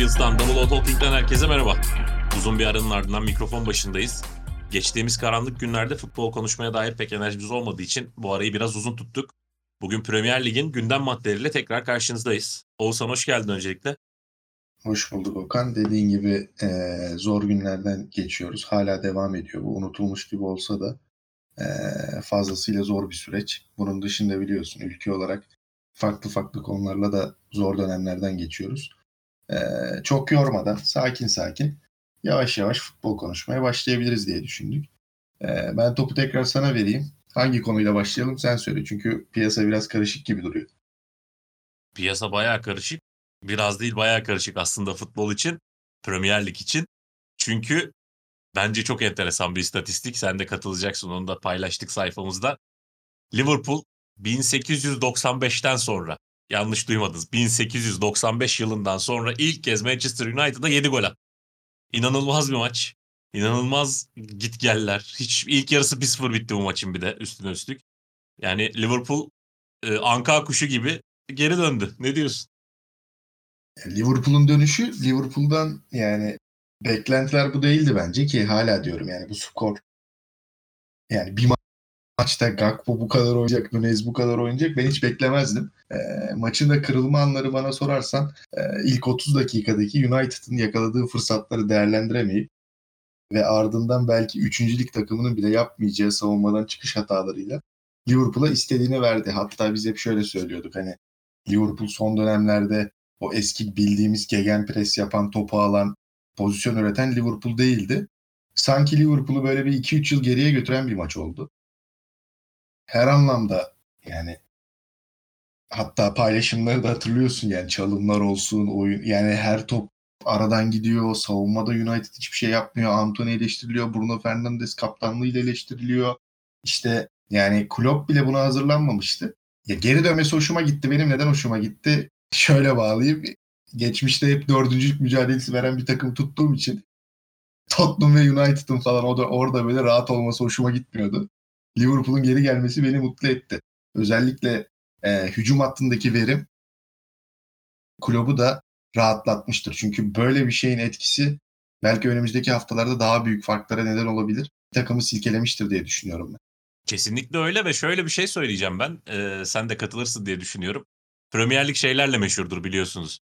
Sheffield'dan Double O Talking'den herkese merhaba. Uzun bir aranın ardından mikrofon başındayız. Geçtiğimiz karanlık günlerde futbol konuşmaya dair pek enerjimiz olmadığı için bu arayı biraz uzun tuttuk. Bugün Premier Lig'in gündem maddeleriyle tekrar karşınızdayız. Oğuzhan hoş geldin öncelikle. Hoş bulduk Okan. Dediğin gibi e, zor günlerden geçiyoruz. Hala devam ediyor. Bu unutulmuş gibi olsa da e, fazlasıyla zor bir süreç. Bunun dışında biliyorsun ülke olarak farklı farklı konularla da zor dönemlerden geçiyoruz. E, çok yormadan sakin sakin yavaş yavaş futbol konuşmaya başlayabiliriz diye düşündük. E, ben topu tekrar sana vereyim. Hangi konuyla başlayalım sen söyle. Çünkü piyasa biraz karışık gibi duruyor. Piyasa bayağı karışık. Biraz değil bayağı karışık aslında futbol için. Premier Lig için. Çünkü bence çok enteresan bir istatistik. Sen de katılacaksın. Onu da paylaştık sayfamızda. Liverpool 1895'ten sonra yanlış duymadınız. 1895 yılından sonra ilk kez Manchester United'a 7 gol attı. İnanılmaz bir maç. İnanılmaz gitgeller. Hiç ilk yarısı 1-0 bitti bu maçın bir de üstüne üstlük. Yani Liverpool e, anka kuşu gibi geri döndü. Ne diyorsun? Liverpool'un dönüşü Liverpool'dan yani beklentiler bu değildi bence ki hala diyorum yani bu skor yani bir maçta Gakpo bu kadar oynayacak, Nunez bu kadar oynayacak ben hiç beklemezdim. E, maçın da kırılma anları bana sorarsan e, ilk 30 dakikadaki United'ın yakaladığı fırsatları değerlendiremeyip ve ardından belki 3. lig takımının bile yapmayacağı savunmadan çıkış hatalarıyla Liverpool'a istediğini verdi. Hatta biz hep şöyle söylüyorduk hani Liverpool son dönemlerde o eski bildiğimiz gegenpress yapan, topu alan, pozisyon üreten Liverpool değildi. Sanki Liverpool'u böyle bir 2-3 yıl geriye götüren bir maç oldu. Her anlamda yani hatta paylaşımları da hatırlıyorsun yani çalımlar olsun, oyun yani her top aradan gidiyor. Savunmada United hiçbir şey yapmıyor. Anthony eleştiriliyor. Bruno Fernandes kaptanlığıyla eleştiriliyor. İşte yani Klopp bile buna hazırlanmamıştı. Ya geri dönmesi hoşuma gitti. Benim neden hoşuma gitti? Şöyle bağlayayım. Geçmişte hep dördüncülük mücadelesi veren bir takım tuttuğum için Tottenham ve United'ın falan o da orada böyle rahat olması hoşuma gitmiyordu. Liverpool'un geri gelmesi beni mutlu etti. Özellikle e, hücum hattındaki verim kulübü da rahatlatmıştır. Çünkü böyle bir şeyin etkisi belki önümüzdeki haftalarda daha büyük farklara neden olabilir. Takımı silkelemiştir diye düşünüyorum ben. Kesinlikle öyle ve şöyle bir şey söyleyeceğim ben. Ee, sen de katılırsın diye düşünüyorum. Premier Lig şeylerle meşhurdur biliyorsunuz.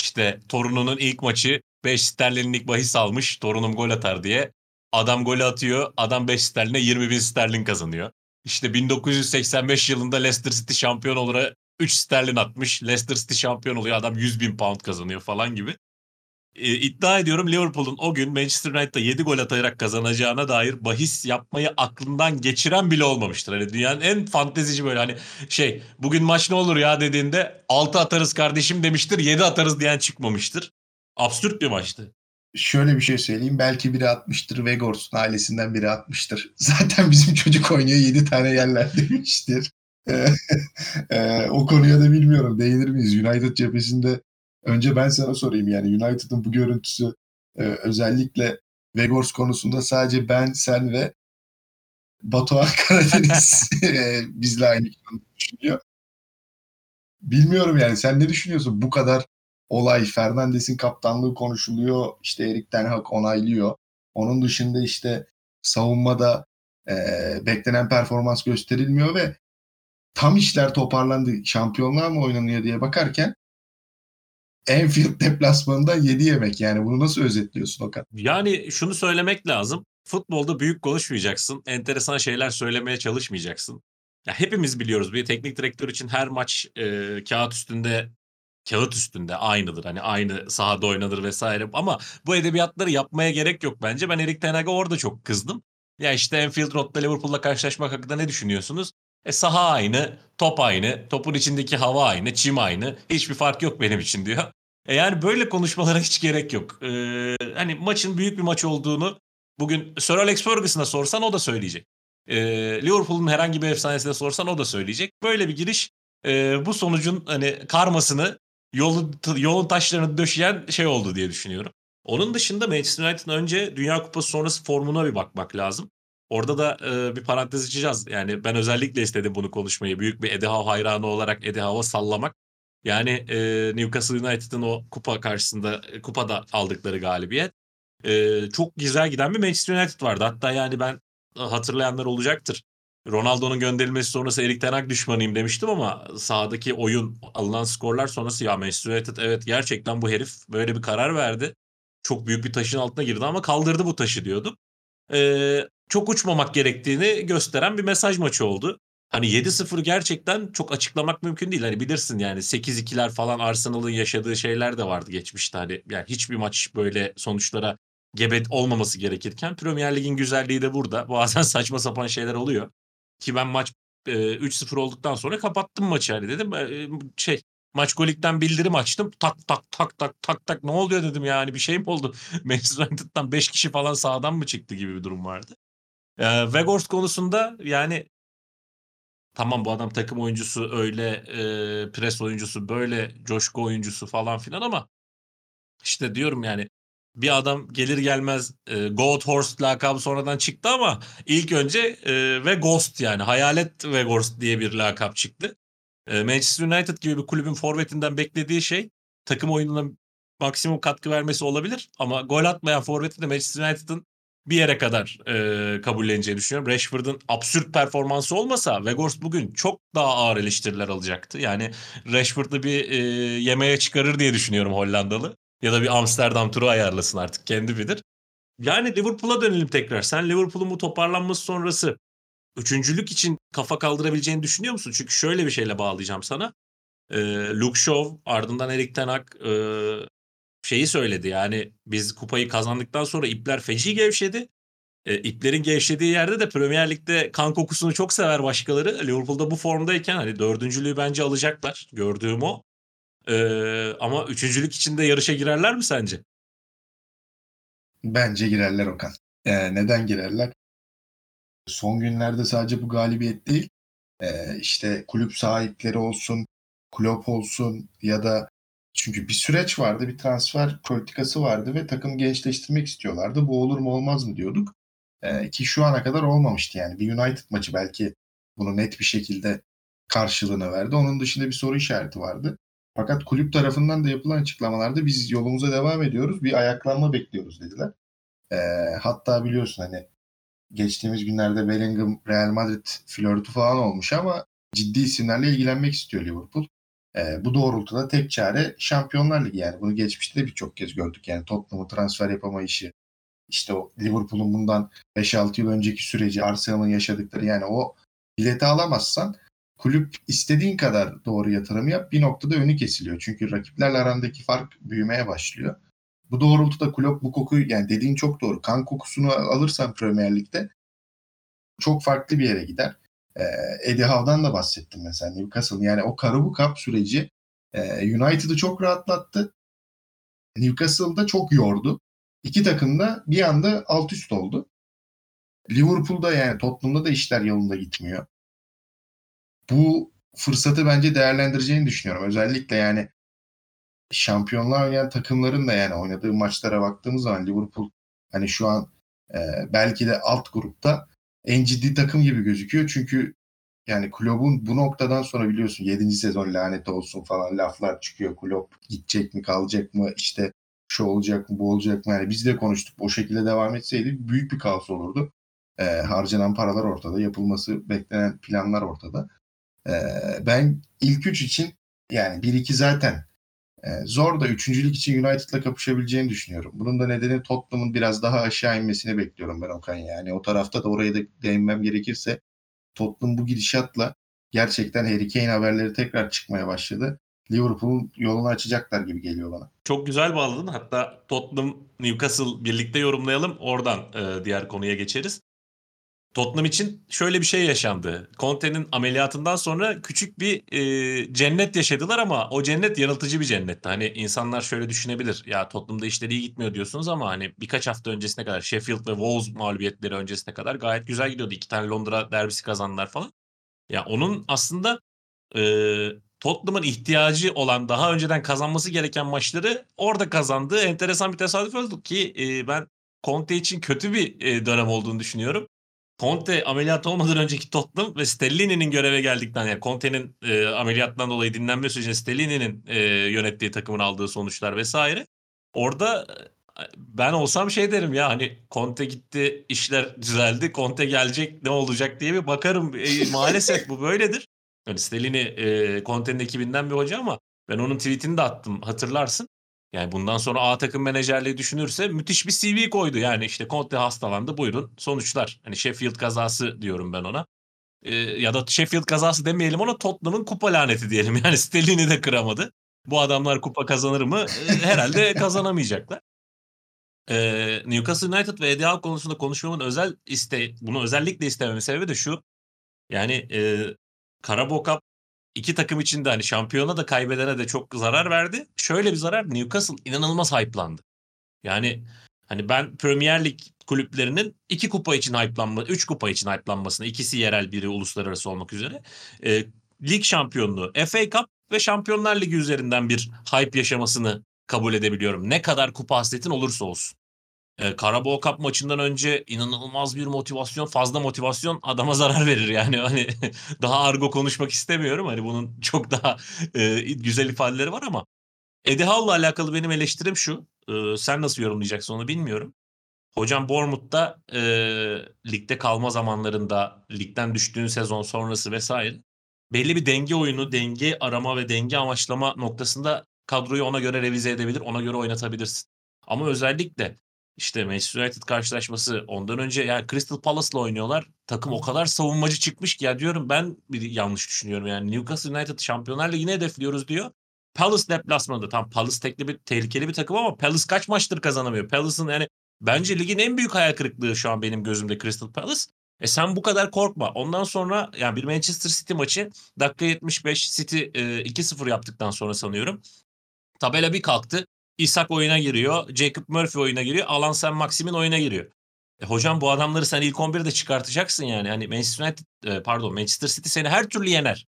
İşte torununun ilk maçı 5 sterlinlik bahis almış torunum gol atar diye. Adam golü atıyor adam 5 sterline 20 bin sterlin kazanıyor. İşte 1985 yılında Leicester City şampiyon olur 3 sterlin atmış. Leicester City şampiyon oluyor adam 100 bin pound kazanıyor falan gibi. E, iddia ediyorum Liverpool'un o gün Manchester United'da 7 gol atarak kazanacağına dair bahis yapmayı aklından geçiren bile olmamıştır. Hani dünyanın en fantezici böyle hani şey bugün maç ne olur ya dediğinde 6 atarız kardeşim demiştir 7 atarız diyen çıkmamıştır. Absürt bir maçtı. Şöyle bir şey söyleyeyim. Belki biri atmıştır. Vegors'un ailesinden biri atmıştır. Zaten bizim çocuk oynuyor 7 tane yerler demiştir. e, o konuya da bilmiyorum. Değinir miyiz? United cephesinde önce ben sana sorayım. Yani United'ın bu görüntüsü e, özellikle Vegors konusunda sadece ben, sen ve Batuhan Karadeniz e, bizle aynı düşünüyor. Bilmiyorum yani sen ne düşünüyorsun? Bu kadar olay Fernandes'in kaptanlığı konuşuluyor. İşte Erik Ten Hag onaylıyor. Onun dışında işte savunmada e, beklenen performans gösterilmiyor ve tam işler toparlandı. Şampiyonlar mı oynanıyor diye bakarken Enfield deplasmanında 7 yemek. Yani bunu nasıl özetliyorsun Okan? Yani şunu söylemek lazım. Futbolda büyük konuşmayacaksın. Enteresan şeyler söylemeye çalışmayacaksın. Ya hepimiz biliyoruz bir teknik direktör için her maç e, kağıt üstünde kağıt üstünde aynıdır. Hani aynı sahada oynanır vesaire. Ama bu edebiyatları yapmaya gerek yok bence. Ben Erik Ten Hag'a orada çok kızdım. Ya işte Enfield Road'da Liverpool'la karşılaşmak hakkında ne düşünüyorsunuz? E saha aynı, top aynı, topun içindeki hava aynı, çim aynı. Hiçbir fark yok benim için diyor. E yani böyle konuşmalara hiç gerek yok. Ee, hani maçın büyük bir maç olduğunu bugün Sir Alex Ferguson'a sorsan o da söyleyecek. Ee, Liverpool'un herhangi bir efsanesine sorsan o da söyleyecek. Böyle bir giriş e, bu sonucun hani karmasını yolun, yolun taşlarını döşeyen şey oldu diye düşünüyorum. Onun dışında Manchester United'ın önce Dünya Kupası sonrası formuna bir bakmak lazım. Orada da e, bir parantez açacağız. Yani ben özellikle istedim bunu konuşmayı. Büyük bir Howe hayranı olarak Eddie Howe'a sallamak. Yani e, Newcastle United'ın o kupa karşısında e, kupada aldıkları galibiyet. E, çok güzel giden bir Manchester United vardı. Hatta yani ben hatırlayanlar olacaktır. Ronaldo'nun gönderilmesi sonrası Erik Ten Hag düşmanıyım demiştim ama sahadaki oyun alınan skorlar sonrası ya Manchester United evet gerçekten bu herif böyle bir karar verdi. Çok büyük bir taşın altına girdi ama kaldırdı bu taşı diyordum. Ee, çok uçmamak gerektiğini gösteren bir mesaj maçı oldu. Hani 7-0 gerçekten çok açıklamak mümkün değil. Hani bilirsin yani 8-2'ler falan Arsenal'ın yaşadığı şeyler de vardı geçmişte. Hani yani hiçbir maç böyle sonuçlara gebe olmaması gerekirken Premier Lig'in güzelliği de burada. Bazen saçma sapan şeyler oluyor. Ki ben maç e, 3-0 olduktan sonra kapattım maçı hani dedim. E, şey maç golikten bildirim açtım. Tak tak tak tak tak tak ne oluyor dedim yani bir şey mi oldu? Manchester United'dan 5 kişi falan sağdan mı çıktı gibi bir durum vardı. E, Weghorst konusunda yani tamam bu adam takım oyuncusu öyle e, pres oyuncusu böyle coşku oyuncusu falan filan ama işte diyorum yani bir adam gelir gelmez e, Goat Horse lakabı sonradan çıktı ama ilk önce e, ve Ghost yani Hayalet ve Ghost diye bir lakap çıktı. E, Manchester United gibi bir kulübün forvetinden beklediği şey takım oyununa maksimum katkı vermesi olabilir ama gol atmayan forveti de Manchester United'ın bir yere kadar e, kabulleneceğini düşünüyorum. Rashford'un absürt performansı olmasa Weghorst bugün çok daha ağır eleştiriler alacaktı. Yani Rashford'u bir e, yemeğe çıkarır diye düşünüyorum Hollandalı. Ya da bir Amsterdam turu ayarlasın artık kendi bilir. Yani Liverpool'a dönelim tekrar. Sen Liverpool'un bu toparlanması sonrası üçüncülük için kafa kaldırabileceğini düşünüyor musun? Çünkü şöyle bir şeyle bağlayacağım sana. Ee, Luke Shaw ardından Erik Ten Hag e, şeyi söyledi. Yani biz kupayı kazandıktan sonra ipler feci gevşedi. E, iplerin gevşediği yerde de Premier Lig'de kan kokusunu çok sever başkaları. Liverpool'da bu formdayken hani dördüncülüğü bence alacaklar. Gördüğüm o. Ee, ama üçüncülük için de yarışa girerler mi sence? Bence girerler Okan. Ee, neden girerler? Son günlerde sadece bu galibiyet değil, e, işte kulüp sahipleri olsun, kulüp olsun ya da çünkü bir süreç vardı, bir transfer politikası vardı ve takım gençleştirmek istiyorlardı. Bu olur mu olmaz mı diyorduk. E, ki şu ana kadar olmamıştı yani. Bir United maçı belki bunu net bir şekilde karşılığını verdi. Onun dışında bir soru işareti vardı. Fakat kulüp tarafından da yapılan açıklamalarda biz yolumuza devam ediyoruz. Bir ayaklanma bekliyoruz dediler. E, hatta biliyorsun hani geçtiğimiz günlerde Bellingham Real Madrid flörtü falan olmuş ama ciddi isimlerle ilgilenmek istiyor Liverpool. E, bu doğrultuda tek çare Şampiyonlar Ligi yani bunu geçmişte de birçok kez gördük. Yani Tottenham'ı transfer yapamayışı, işte o Liverpool'un bundan 5-6 yıl önceki süreci, Arsenal'ın yaşadıkları yani o bileti alamazsan kulüp istediğin kadar doğru yatırım yap bir noktada önü kesiliyor. Çünkü rakiplerle arandaki fark büyümeye başlıyor. Bu doğrultuda kulüp bu kokuyu yani dediğin çok doğru. Kan kokusunu alırsan Premier Lig'de çok farklı bir yere gider. Ee, Eddie Howe'dan da bahsettim mesela Newcastle. Yani o Karabu Cup süreci e, United'ı çok rahatlattı. Newcastle'da çok yordu. İki takım da bir anda alt üst oldu. Liverpool'da yani Tottenham'da da işler yolunda gitmiyor bu fırsatı bence değerlendireceğini düşünüyorum. Özellikle yani şampiyonlar oynayan takımların da yani oynadığı maçlara baktığımız zaman Liverpool hani şu an e, belki de alt grupta en ciddi takım gibi gözüküyor. Çünkü yani kulübün bu noktadan sonra biliyorsun 7. sezon lanet olsun falan laflar çıkıyor. Kulüp gidecek mi kalacak mı işte şu olacak mı bu olacak mı yani biz de konuştuk o şekilde devam etseydi büyük bir kaos olurdu. E, harcanan paralar ortada yapılması beklenen planlar ortada. E, ben ilk üç için yani 1-2 zaten e, zor da üçüncülük için United'la kapışabileceğini düşünüyorum. Bunun da nedeni Tottenham'ın biraz daha aşağı inmesini bekliyorum ben Okan yani. O tarafta da oraya da değinmem gerekirse Tottenham bu gidişatla gerçekten Harry Kane haberleri tekrar çıkmaya başladı. Liverpool'un yolunu açacaklar gibi geliyor bana. Çok güzel bağladın. Hatta Tottenham, Newcastle birlikte yorumlayalım. Oradan e, diğer konuya geçeriz. Tottenham için şöyle bir şey yaşandı. Conte'nin ameliyatından sonra küçük bir e, cennet yaşadılar ama o cennet yanıltıcı bir cennetti. Hani insanlar şöyle düşünebilir. Ya Tottenham'da işleri iyi gitmiyor diyorsunuz ama hani birkaç hafta öncesine kadar Sheffield ve Wolves mağlubiyetleri öncesine kadar gayet güzel gidiyordu. İki tane Londra derbisi kazandılar falan. Ya onun aslında e, Tottenham'ın ihtiyacı olan daha önceden kazanması gereken maçları orada kazandığı enteresan bir tesadüf oldu ki e, ben Conte için kötü bir e, dönem olduğunu düşünüyorum. Conte ameliyat olmadan önceki Tottenham ve Stellini'nin göreve geldikten yani Conte'nin e, ameliyattan dolayı dinlenme sürecinde Stellini'nin e, yönettiği takımın aldığı sonuçlar vesaire. Orada e, ben olsam şey derim ya hani Conte gitti işler düzeldi Conte gelecek ne olacak diye bir bakarım. E, maalesef bu böyledir. Yani Stellini e, Conte'nin ekibinden bir hoca ama ben onun tweetini de attım hatırlarsın. Yani bundan sonra A takım menajerliği düşünürse müthiş bir CV koydu. Yani işte Conte hastalandı buyurun sonuçlar. Hani Sheffield kazası diyorum ben ona. Ee, ya da Sheffield kazası demeyelim ona Tottenham'ın kupa laneti diyelim. Yani Stellini de kıramadı. Bu adamlar kupa kazanır mı? Ee, herhalde kazanamayacaklar. Ee, Newcastle United ve Eddie Howe konusunda konuşmamın özel iste bunu özellikle istememin sebebi de şu. Yani e, Carabao Cup iki takım için de hani şampiyona da kaybedene de çok zarar verdi. Şöyle bir zarar Newcastle inanılmaz hype'landı. Yani hani ben Premier Lig kulüplerinin iki kupa için hype'lanma, üç kupa için hype'lanmasına, ikisi yerel biri uluslararası olmak üzere e, lig şampiyonluğu, FA Cup ve Şampiyonlar Ligi üzerinden bir hype yaşamasını kabul edebiliyorum. Ne kadar kupa hasretin olursa olsun. E, Karabağ Cup maçından önce inanılmaz bir motivasyon, fazla motivasyon adama zarar verir yani. Hani daha argo konuşmak istemiyorum. Hani bunun çok daha e, güzel ifadeleri var ama Eddie Howe'la alakalı benim eleştirim şu. E, sen nasıl yorumlayacaksın onu bilmiyorum. Hocam Bournemouth'ta e, ligde kalma zamanlarında, ligden düştüğün sezon sonrası vesaire belli bir denge oyunu, denge arama ve denge amaçlama noktasında kadroyu ona göre revize edebilir, ona göre oynatabilirsin. Ama özellikle işte Manchester United karşılaşması ondan önce yani Crystal Palace'la oynuyorlar. Takım o kadar savunmacı çıkmış ki ya diyorum ben bir yanlış düşünüyorum yani Newcastle United Şampiyonlar Ligi'ne hedefliyoruz diyor. Palace deplasmanında tam Palace tekli bir tehlikeli bir takım ama Palace kaç maçtır kazanamıyor. Palace'ın yani bence ligin en büyük hayal kırıklığı şu an benim gözümde Crystal Palace. E sen bu kadar korkma. Ondan sonra yani bir Manchester City maçı dakika 75 City e, 2-0 yaptıktan sonra sanıyorum. Tabela bir kalktı. Isak oyuna giriyor. Jacob Murphy oyuna giriyor. Alan Sen Maximin oyuna giriyor. E, hocam bu adamları sen ilk 11'de çıkartacaksın yani. Hani Manchester United e, pardon Manchester City seni her türlü yener.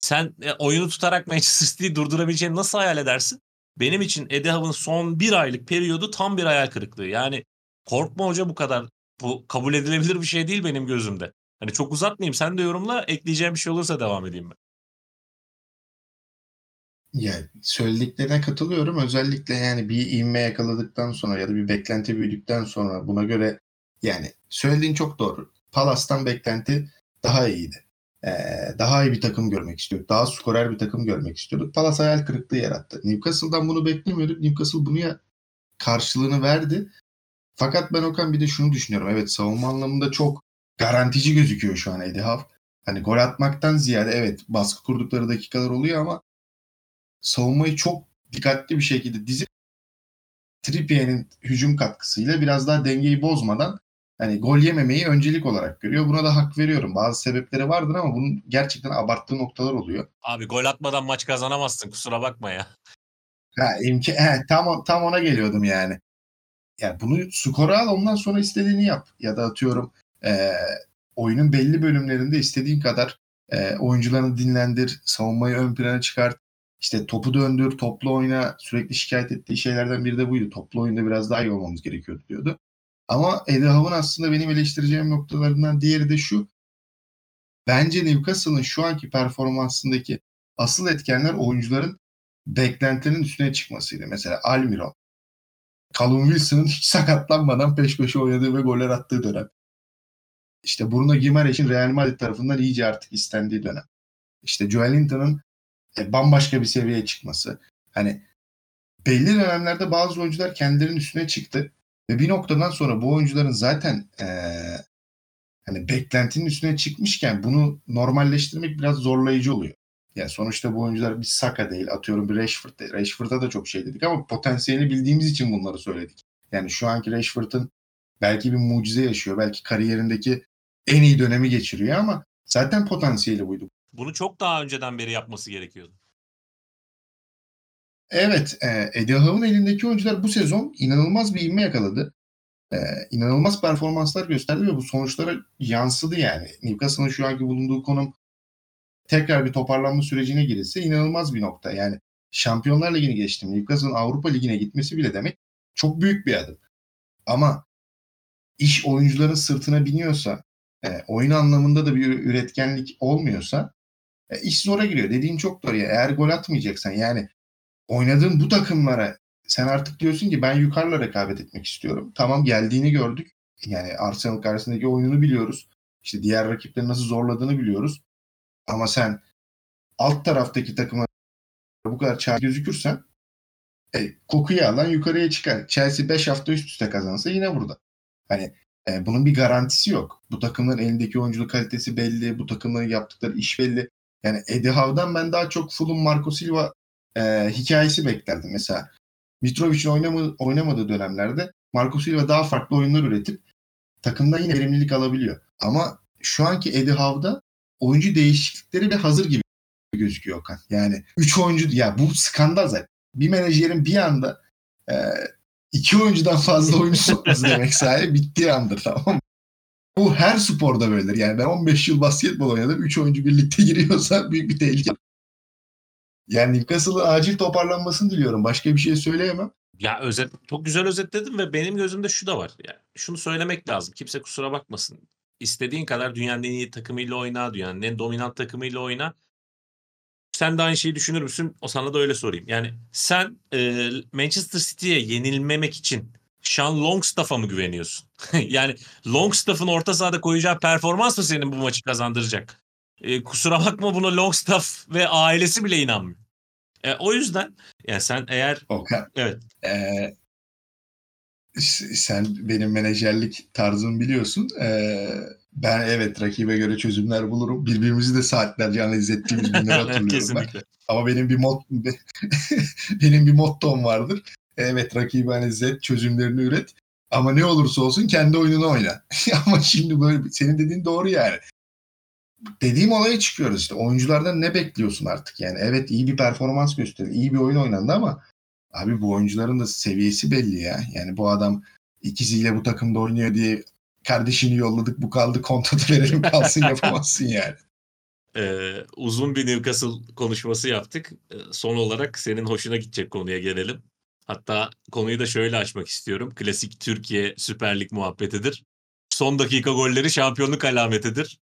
Sen e, oyunu tutarak Manchester City'yi durdurabileceğini nasıl hayal edersin? Benim için Eddie Howe'ın son bir aylık periyodu tam bir hayal kırıklığı. Yani korkma hoca bu kadar. Bu kabul edilebilir bir şey değil benim gözümde. Hani çok uzatmayayım. Sen de yorumla. Ekleyeceğim bir şey olursa devam edeyim ben. Yani söylediklerine katılıyorum. Özellikle yani bir ivme yakaladıktan sonra ya da bir beklenti büyüdükten sonra buna göre yani söylediğin çok doğru. Palas'tan beklenti daha iyiydi. Ee, daha iyi bir takım görmek istiyorduk. Daha skorer bir takım görmek istiyorduk. Palas hayal kırıklığı yarattı. Newcastle'dan bunu beklemiyorduk. Newcastle bunu ya karşılığını verdi. Fakat ben Okan bir de şunu düşünüyorum. Evet savunma anlamında çok garantici gözüküyor şu an Eddie Howe. Hani gol atmaktan ziyade evet baskı kurdukları dakikalar oluyor ama savunmayı çok dikkatli bir şekilde dizip Trippier'in hücum katkısıyla biraz daha dengeyi bozmadan hani gol yememeyi öncelik olarak görüyor. Buna da hak veriyorum. Bazı sebepleri vardır ama bunun gerçekten abarttığı noktalar oluyor. Abi gol atmadan maç kazanamazsın kusura bakma ya. Ha, imkan, he, tam, tam ona geliyordum yani. Yani bunu skora al ondan sonra istediğini yap. Ya da atıyorum e, oyunun belli bölümlerinde istediğin kadar e, oyuncularını dinlendir, savunmayı ön plana çıkart. İşte topu döndür, toplu oyna sürekli şikayet ettiği şeylerden biri de buydu. Toplu oyunda biraz daha iyi olmamız gerekiyordu diyordu. Ama Eddie Howe'ın aslında benim eleştireceğim noktalarından diğeri de şu. Bence Newcastle'ın şu anki performansındaki asıl etkenler oyuncuların beklentilerin üstüne çıkmasıydı. Mesela Almiron, Callum Wilson'ın hiç sakatlanmadan peş peşe oynadığı ve goller attığı dönem. İşte Bruno Gimareş'in Real Madrid tarafından iyice artık istendiği dönem. İşte Joelinton'un e, bambaşka bir seviyeye çıkması. Hani belli dönemlerde bazı oyuncular kendilerinin üstüne çıktı ve bir noktadan sonra bu oyuncuların zaten e, hani beklentinin üstüne çıkmışken bunu normalleştirmek biraz zorlayıcı oluyor. Yani sonuçta bu oyuncular bir Saka değil, atıyorum bir Rashford değil. Rashford'a da çok şey dedik ama potansiyelini bildiğimiz için bunları söyledik. Yani şu anki Rashford'ın belki bir mucize yaşıyor, belki kariyerindeki en iyi dönemi geçiriyor ama zaten potansiyeli buydu. Bunu çok daha önceden beri yapması gerekiyordu. Evet, e, Eddie Howe'ın elindeki oyuncular bu sezon inanılmaz bir ivme yakaladı. E, inanılmaz performanslar gösterdi ve bu sonuçlara yansıdı yani. Newcastle'ın şu anki bulunduğu konum tekrar bir toparlanma sürecine girilse inanılmaz bir nokta. Yani Şampiyonlar Ligi'ni geçtim. Newcastle'ın Avrupa Ligi'ne gitmesi bile demek çok büyük bir adım. Ama iş oyuncuların sırtına biniyorsa, e, oyun anlamında da bir üretkenlik olmuyorsa e, iş zora giriyor. Dediğin çok doğru. Ya. Eğer gol atmayacaksan yani oynadığın bu takımlara sen artık diyorsun ki ben yukarıla rekabet etmek istiyorum. Tamam geldiğini gördük. Yani Arsenal karşısındaki oyununu biliyoruz. İşte diğer rakipleri nasıl zorladığını biliyoruz. Ama sen alt taraftaki takıma bu kadar çağ gözükürsen e, kokuyu alan yukarıya çıkar. Chelsea 5 hafta üst üste kazansa yine burada. Hani e, bunun bir garantisi yok. Bu takımların elindeki oyunculuk kalitesi belli. Bu takımların yaptıkları iş belli. Yani Eddie Howe'dan ben daha çok Fulham Marco Silva e, hikayesi beklerdim. Mesela Mitrovic'in oynamadığı, oynamadığı dönemlerde Marco Silva daha farklı oyunlar üretip takımdan yine verimlilik alabiliyor. Ama şu anki Eddie Howe'da oyuncu değişiklikleri de hazır gibi gözüküyor Okan. Yani 3 oyuncu ya bu skandal zaten. Bir menajerin bir anda e, iki oyuncudan fazla oyuncu sokması demek sahi bittiği andır tamam mı? Bu her sporda böyledir. Yani ben 15 yıl basketbol oynadım. 3 oyuncu birlikte giriyorsa büyük bir tehlike. Yani Newcastle'ın acil toparlanmasını diliyorum. Başka bir şey söyleyemem. Ya özet çok güzel özetledin ve benim gözümde şu da var. Yani şunu söylemek lazım. Kimse kusura bakmasın. İstediğin kadar dünyanın en iyi takımıyla oyna, dünyanın en dominant takımıyla oyna. Sen de aynı şeyi düşünür müsün? O sana da öyle sorayım. Yani sen e, Manchester City'ye yenilmemek için Sean Longstaff'a mı güveniyorsun? yani Longstaff'ın orta sahada koyacağı performans mı senin bu maçı kazandıracak? E, kusura bakma buna Longstaff ve ailesi bile inanmıyor. E, o yüzden yani sen eğer Okan. evet Ee, sen benim menajerlik tarzımı biliyorsun. Ee, ben evet rakibe göre çözümler bulurum. Birbirimizi de saatlerce analiz ettiğimiz günleri hatırlıyorum ben. Ama benim bir mod benim bir mottom vardır. Evet rakibi analiz et, çözümlerini üret. Ama ne olursa olsun kendi oyununu oyna. Ama şimdi böyle senin dediğin doğru yani. Dediğim olaya çıkıyoruz işte. Oyunculardan ne bekliyorsun artık yani? Evet iyi bir performans gösterdi, iyi bir oyun oynandı ama abi bu oyuncuların da seviyesi belli ya. Yani bu adam ikisiyle bu takımda oynuyor diye kardeşini yolladık bu kaldı kontratı verelim kalsın yapamazsın yani. Ee, uzun bir Newcastle konuşması yaptık. Ee, son olarak senin hoşuna gidecek konuya gelelim. Hatta konuyu da şöyle açmak istiyorum. Klasik Türkiye Süper Lig muhabbetidir. Son dakika golleri şampiyonluk alametidir.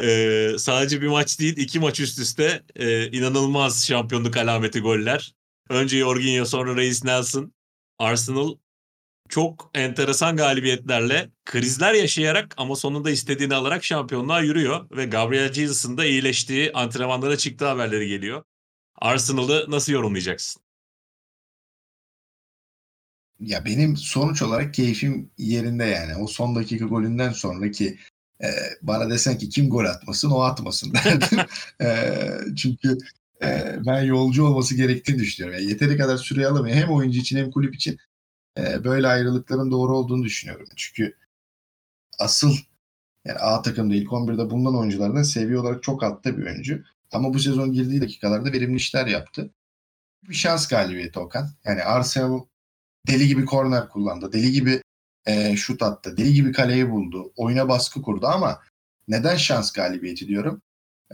Ee, sadece bir maç değil, iki maç üst üste e, inanılmaz şampiyonluk alameti goller. Önce Jorginho, sonra Reis Nelson. Arsenal çok enteresan galibiyetlerle, krizler yaşayarak ama sonunda istediğini alarak şampiyonluğa yürüyor. Ve Gabriel Jesus'ın da iyileştiği, antrenmanlara çıktığı haberleri geliyor. Arsenal'ı nasıl yorumlayacaksın? Ya benim sonuç olarak keyfim yerinde yani. O son dakika golünden sonraki e, bana desen ki kim gol atmasın o atmasın derdim. e, çünkü e, ben yolcu olması gerektiğini düşünüyorum. Yani yeteri kadar süre alamıyor. Hem oyuncu için hem kulüp için e, böyle ayrılıkların doğru olduğunu düşünüyorum. Çünkü asıl yani A takımda ilk 11'de bulunan oyunculardan seviye olarak çok altta bir oyuncu. Ama bu sezon girdiği dakikalarda verimli işler yaptı. Bir şans galibiyeti Okan. Yani Arsenal deli gibi korner kullandı. Deli gibi e, şut attı. Deli gibi kaleyi buldu. Oyuna baskı kurdu ama neden şans galibiyeti diyorum?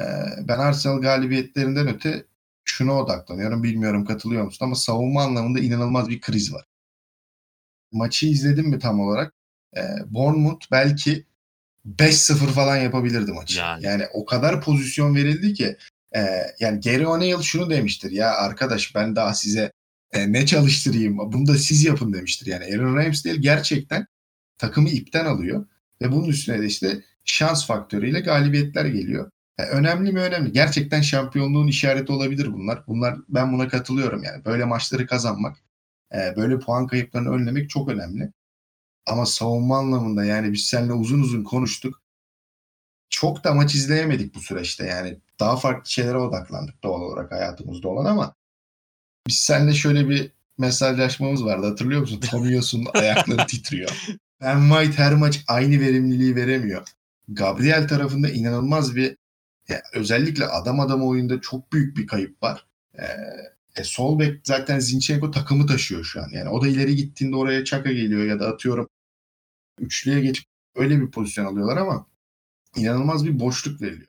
E, ben Arsenal galibiyetlerinden öte şuna odaklanıyorum. Bilmiyorum katılıyor musun ama savunma anlamında inanılmaz bir kriz var. Maçı izledim mi tam olarak? E, Bournemouth belki 5-0 falan yapabilirdi maçı. Yani. yani o kadar pozisyon verildi ki e, yani Gary O'Neill şunu demiştir ya arkadaş ben daha size e, ne çalıştırayım bunu da siz yapın demiştir. Yani Aaron Ramsdale gerçekten takımı ipten alıyor ve bunun üstüne de işte şans faktörüyle galibiyetler geliyor. Yani önemli mi önemli. Gerçekten şampiyonluğun işareti olabilir bunlar. Bunlar ben buna katılıyorum yani. Böyle maçları kazanmak, e, böyle puan kayıplarını önlemek çok önemli. Ama savunma anlamında yani biz seninle uzun uzun konuştuk. Çok da maç izleyemedik bu süreçte yani. Daha farklı şeylere odaklandık doğal olarak hayatımızda olan ama biz seninle şöyle bir mesajlaşmamız vardı hatırlıyor musun? Tomiyosun ayakları titriyor. Ben White her maç aynı verimliliği veremiyor. Gabriel tarafında inanılmaz bir ya özellikle adam adam oyunda çok büyük bir kayıp var. Ee, e, sol bek zaten Zinchenko takımı taşıyor şu an. Yani o da ileri gittiğinde oraya Çaka geliyor ya da atıyorum üçlüye geçip öyle bir pozisyon alıyorlar ama inanılmaz bir boşluk veriliyor.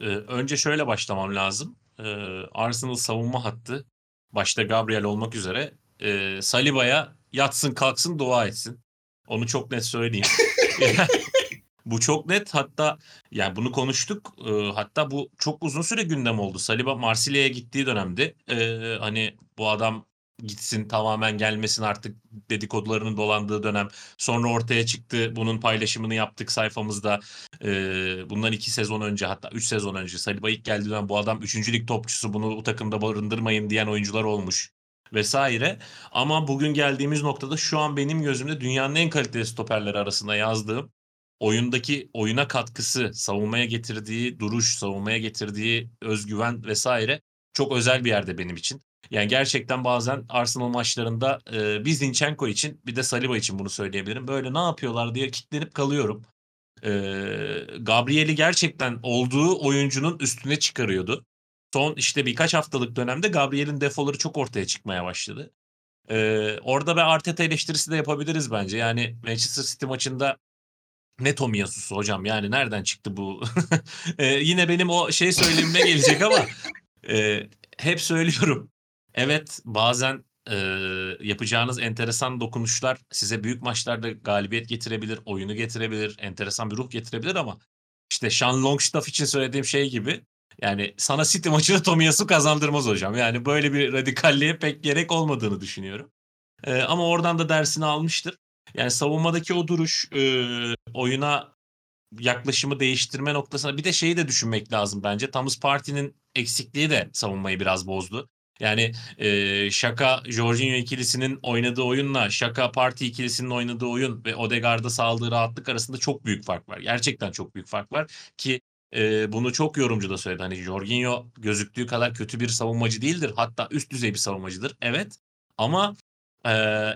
Eee, önce şöyle başlamam lazım. Eee, Arsenal savunma hattı başta Gabriel olmak üzere, eee, Saliba'ya yatsın kalksın dua etsin. Onu çok net söyleyeyim. Bu çok net hatta yani bunu konuştuk. Eee, hatta bu çok uzun süre gündem oldu. Saliba Marsilya'ya gittiği dönemde eee, hani bu adam gitsin tamamen gelmesin artık dedikodularının dolandığı dönem. Sonra ortaya çıktı. Bunun paylaşımını yaptık sayfamızda. Eee, bundan iki sezon önce hatta üç sezon önce Saliba ilk geldiği dönem bu adam 3. lig topçusu bunu bu takımda barındırmayın diyen oyuncular olmuş vesaire. Ama bugün geldiğimiz noktada şu an benim gözümde dünyanın en kaliteli stoperleri arasında yazdığım oyundaki oyuna katkısı, savunmaya getirdiği duruş, savunmaya getirdiği özgüven vesaire çok özel bir yerde benim için. Yani gerçekten bazen Arsenal maçlarında e, bir Zinchenko için bir de Saliba için bunu söyleyebilirim. Böyle ne yapıyorlar diye kitlenip kalıyorum. E, Gabriel'i gerçekten olduğu oyuncunun üstüne çıkarıyordu. Son işte birkaç haftalık dönemde Gabriel'in defoları çok ortaya çıkmaya başladı. E, orada bir Arteta eleştirisi de yapabiliriz bence. Yani Manchester City maçında ne Tomiyasu'su hocam yani nereden çıktı bu? e, yine benim o şey söylemime gelecek ama e, hep söylüyorum. Evet bazen e, yapacağınız enteresan dokunuşlar size büyük maçlarda galibiyet getirebilir, oyunu getirebilir, enteresan bir ruh getirebilir ama işte Sean Longstaff için söylediğim şey gibi yani sana City maçını Tomiyasu kazandırmaz hocam. Yani böyle bir radikalliğe pek gerek olmadığını düşünüyorum. E, ama oradan da dersini almıştır. Yani savunmadaki o duruş e, oyuna yaklaşımı değiştirme noktasına bir de şeyi de düşünmek lazım bence. Thomas Partey'nin eksikliği de savunmayı biraz bozdu. Yani e, Şaka Jorginho ikilisinin oynadığı oyunla Şaka Parti ikilisinin oynadığı oyun ve Odegaard'a sağladığı rahatlık arasında çok büyük fark var. Gerçekten çok büyük fark var ki e, bunu çok yorumcu da söyledi. Hani Jorginho gözüktüğü kadar kötü bir savunmacı değildir. Hatta üst düzey bir savunmacıdır. Evet ama e,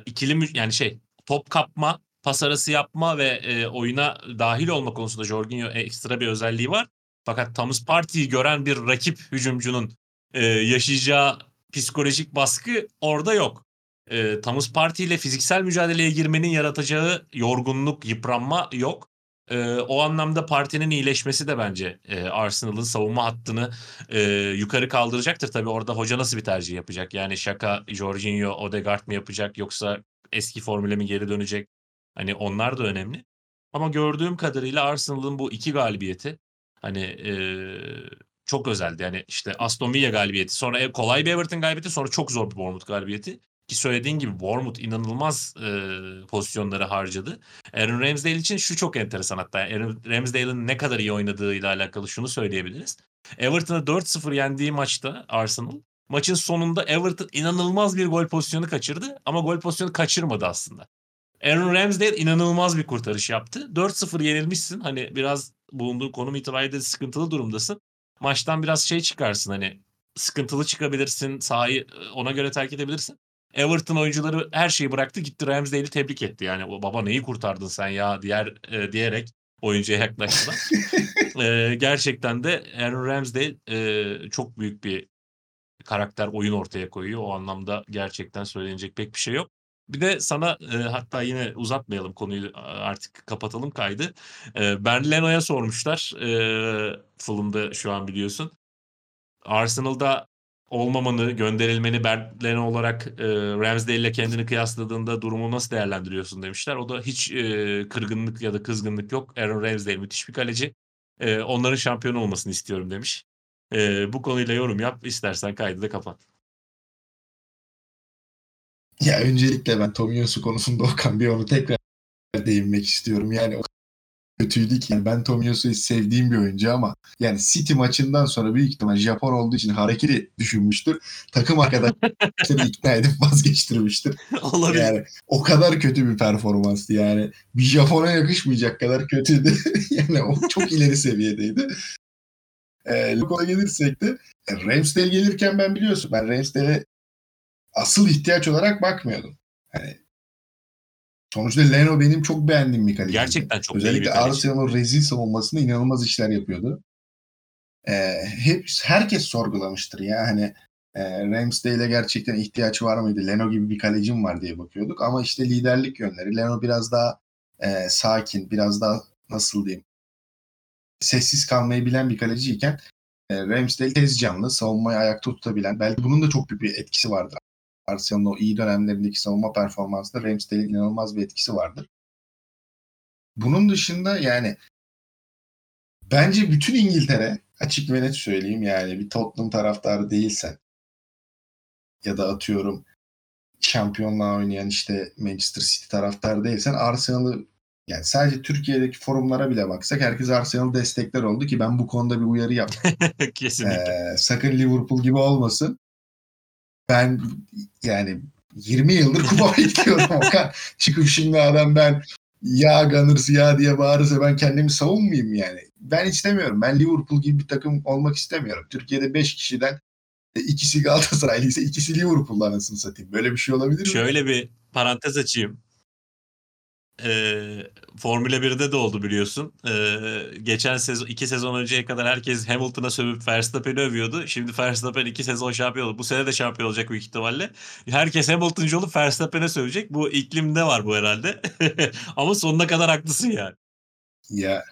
ikili yani şey top kapma, pas arası yapma ve e, oyuna dahil olma konusunda Jorginho ekstra bir özelliği var. Fakat Thomas Partey'i gören bir rakip hücumcunun e, yaşayacağı psikolojik baskı orada yok. E, Thomas Partey ile fiziksel mücadeleye girmenin yaratacağı yorgunluk, yıpranma yok. E, o anlamda partinin iyileşmesi de bence e, Arsenal'ın savunma hattını e, yukarı kaldıracaktır. Tabii orada hoca nasıl bir tercih yapacak? Yani Şaka, Jorginho, Odegaard mı yapacak yoksa eski formüle mi geri dönecek? Hani onlar da önemli. Ama gördüğüm kadarıyla Arsenal'ın bu iki galibiyeti hani e, çok özeldi. Yani işte Aston Villa galibiyeti, sonra kolay bir Everton galibiyeti, sonra çok zor bir Bournemouth galibiyeti. Ki söylediğin gibi Bournemouth inanılmaz e, pozisyonları harcadı. Aaron Ramsdale için şu çok enteresan hatta. Aaron Ramsdale'ın ne kadar iyi oynadığıyla alakalı şunu söyleyebiliriz. Everton'ı 4-0 yendiği maçta Arsenal maçın sonunda Everton inanılmaz bir gol pozisyonu kaçırdı ama gol pozisyonu kaçırmadı aslında. Aaron Ramsdale inanılmaz bir kurtarış yaptı. 4-0 yenilmişsin. Hani biraz bulunduğun konum itibariyle sıkıntılı durumdasın. Maçtan biraz şey çıkarsın hani sıkıntılı çıkabilirsin. Sahayı ona göre terk edebilirsin. Everton oyuncuları her şeyi bıraktı gitti Ramsdale'i tebrik etti. Yani o baba neyi kurtardın sen ya diğer e, diyerek oyuncuya yaklaştılar. e, gerçekten de Aaron Ramsdale e, çok büyük bir karakter oyun ortaya koyuyor. O anlamda gerçekten söylenecek pek bir şey yok. Bir de sana e, hatta yine uzatmayalım konuyu artık kapatalım kaydı. E, Ben Leno'ya sormuşlar. E, Fulham'da şu an biliyorsun. Arsenal'da olmamanı, gönderilmeni Bernd Leno olarak e, Ramsdale ile kendini kıyasladığında durumu nasıl değerlendiriyorsun demişler. O da hiç e, kırgınlık ya da kızgınlık yok. Aaron Ramsdale müthiş bir kaleci. E, onların şampiyon olmasını istiyorum demiş. E, bu konuyla yorum yap. istersen kaydı da kapat. Ya öncelikle ben Tomiyasu konusunda Okan bir onu tekrar değinmek istiyorum. Yani o kötüydü ki. Yani ben Tomiyasu'yu sevdiğim bir oyuncu ama yani City maçından sonra büyük ihtimal Japon olduğu için hareketi düşünmüştür. Takım arkadaşları ikna edip vazgeçtirmiştir. Olabilir. Yani o kadar kötü bir performanstı yani. Bir Japon'a yakışmayacak kadar kötüydü. yani o çok ileri seviyedeydi. E, Luko'ya gelirsek de Ramsdale gelirken ben biliyorsun ben Ramsdale'e asıl ihtiyaç olarak bakmıyordum. Hani sonuçta Leno benim çok beğendiğim bir kaleci. Gerçekten çok Özellikle. Arsenal'ın rezil savunmasında inanılmaz işler yapıyordu. Ee, hep herkes sorgulamıştır ya hani e, Ramsdale'e gerçekten ihtiyaç var mıydı? Leno gibi bir kalecim var diye bakıyorduk ama işte liderlik yönleri. Leno biraz daha e, sakin, biraz daha nasıl diyeyim sessiz kalmayı bilen bir kaleciyken e, Ramsdale tez canlı, savunmayı ayakta tutabilen. Belki bunun da çok büyük bir etkisi vardır. Arsenal'ın o iyi dönemlerindeki savunma performansında Ramsdale'in inanılmaz bir etkisi vardır. Bunun dışında yani bence bütün İngiltere açık ve net söyleyeyim yani bir Tottenham taraftarı değilsen ya da atıyorum şampiyonluğa oynayan işte Manchester City taraftarı değilsen Arsenal'ı yani sadece Türkiye'deki forumlara bile baksak herkes Arsenal destekler oldu ki ben bu konuda bir uyarı yaptım. Kesinlikle. Ee, sakın Liverpool gibi olmasın. Ben yani 20 yıldır kupa bekliyorum Okan. Çıkıp şimdi adam ben ya Gunners ya diye bağırırsa ben kendimi savunmayayım yani. Ben istemiyorum. Ben Liverpool gibi bir takım olmak istemiyorum. Türkiye'de 5 kişiden ikisi Galatasaraylı ise ikisi Liverpool anasını satayım. Böyle bir şey olabilir mi? Şöyle bir parantez açayım. Ee, Formula 1'de de oldu biliyorsun. Ee, geçen sezon, iki sezon önceye kadar herkes Hamilton'a sövüp Verstappen'i övüyordu. Şimdi Verstappen iki sezon şampiyon oldu. Bu sene de şampiyon olacak büyük ihtimalle. Herkes Hamilton'cı olup Verstappen'e sövecek. Bu iklimde var bu herhalde. Ama sonuna kadar haklısın yani. Ya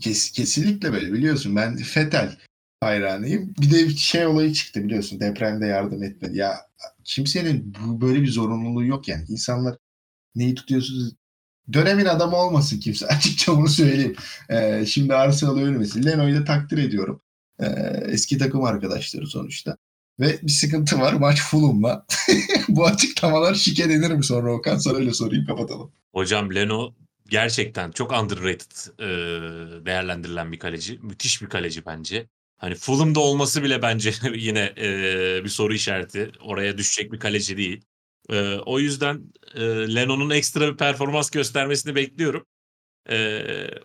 kes, kesinlikle böyle biliyorsun. Ben Fetel hayranıyım. Bir de şey olayı çıktı biliyorsun. Depremde yardım etmedi. Ya kimsenin böyle bir zorunluluğu yok yani. İnsanlar neyi tutuyorsunuz? Dönemin adamı olmasın kimse. Açıkça bunu söyleyeyim. Ee, şimdi Arsenal ölmesin. Leno'yu da takdir ediyorum. Ee, eski takım arkadaşları sonuçta. Ve bir sıkıntı var. Maç Fulham'la. Bu açıklamalar şike denir mi sonra Okan? Sana öyle sorayım kapatalım. Hocam Leno gerçekten çok underrated e, değerlendirilen bir kaleci. Müthiş bir kaleci bence. Hani Fulham'da olması bile bence yine e, bir soru işareti. Oraya düşecek bir kaleci değil. E, o yüzden e, Leno'nun ekstra bir performans göstermesini bekliyorum. E,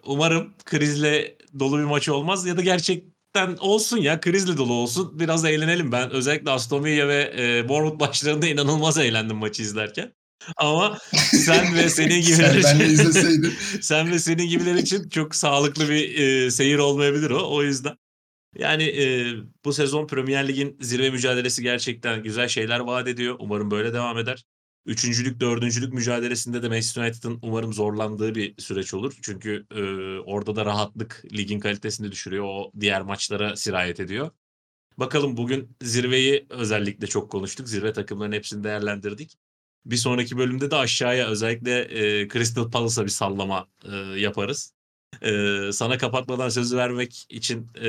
umarım krizle dolu bir maç olmaz ya da gerçekten olsun ya krizle dolu olsun. Biraz eğlenelim. Ben özellikle Aston Villa ve e, Bournemouth maçlarında inanılmaz eğlendim maçı izlerken. Ama sen ve senin gibiler Sen için sen ve senin gibiler için çok sağlıklı bir e, seyir olmayabilir o. O yüzden yani e, bu sezon Premier Lig'in zirve mücadelesi gerçekten güzel şeyler vaat ediyor. Umarım böyle devam eder. Üçüncülük, dördüncülük mücadelesinde de Manchester United'ın umarım zorlandığı bir süreç olur. Çünkü e, orada da rahatlık ligin kalitesini düşürüyor. O diğer maçlara sirayet ediyor. Bakalım bugün zirveyi özellikle çok konuştuk. Zirve takımlarının hepsini değerlendirdik. Bir sonraki bölümde de aşağıya özellikle e, Crystal Palace'a bir sallama e, yaparız. E, sana kapatmadan sözü vermek için e,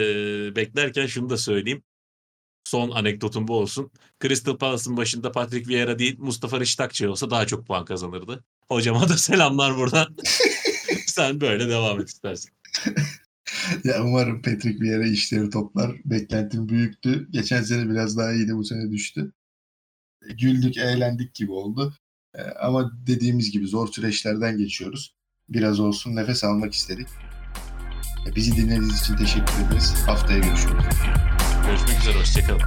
beklerken şunu da söyleyeyim. Son anekdotum bu olsun. Crystal Palace'ın başında Patrick Vieira değil Mustafa Riştakçı olsa daha çok puan kazanırdı. Hocama da selamlar buradan. Sen böyle devam et istersen. ya umarım Patrick Vieira işleri toplar. Beklentim büyüktü. Geçen sene biraz daha iyiydi. Bu sene düştü. Güldük, eğlendik gibi oldu. Ama dediğimiz gibi zor süreçlerden geçiyoruz. Biraz olsun nefes almak istedik. Ee, Bizi dinlediğiniz için teşekkür ederiz. Haftaya görüşürüz. Görüşmek üzere. Hoşçakalın.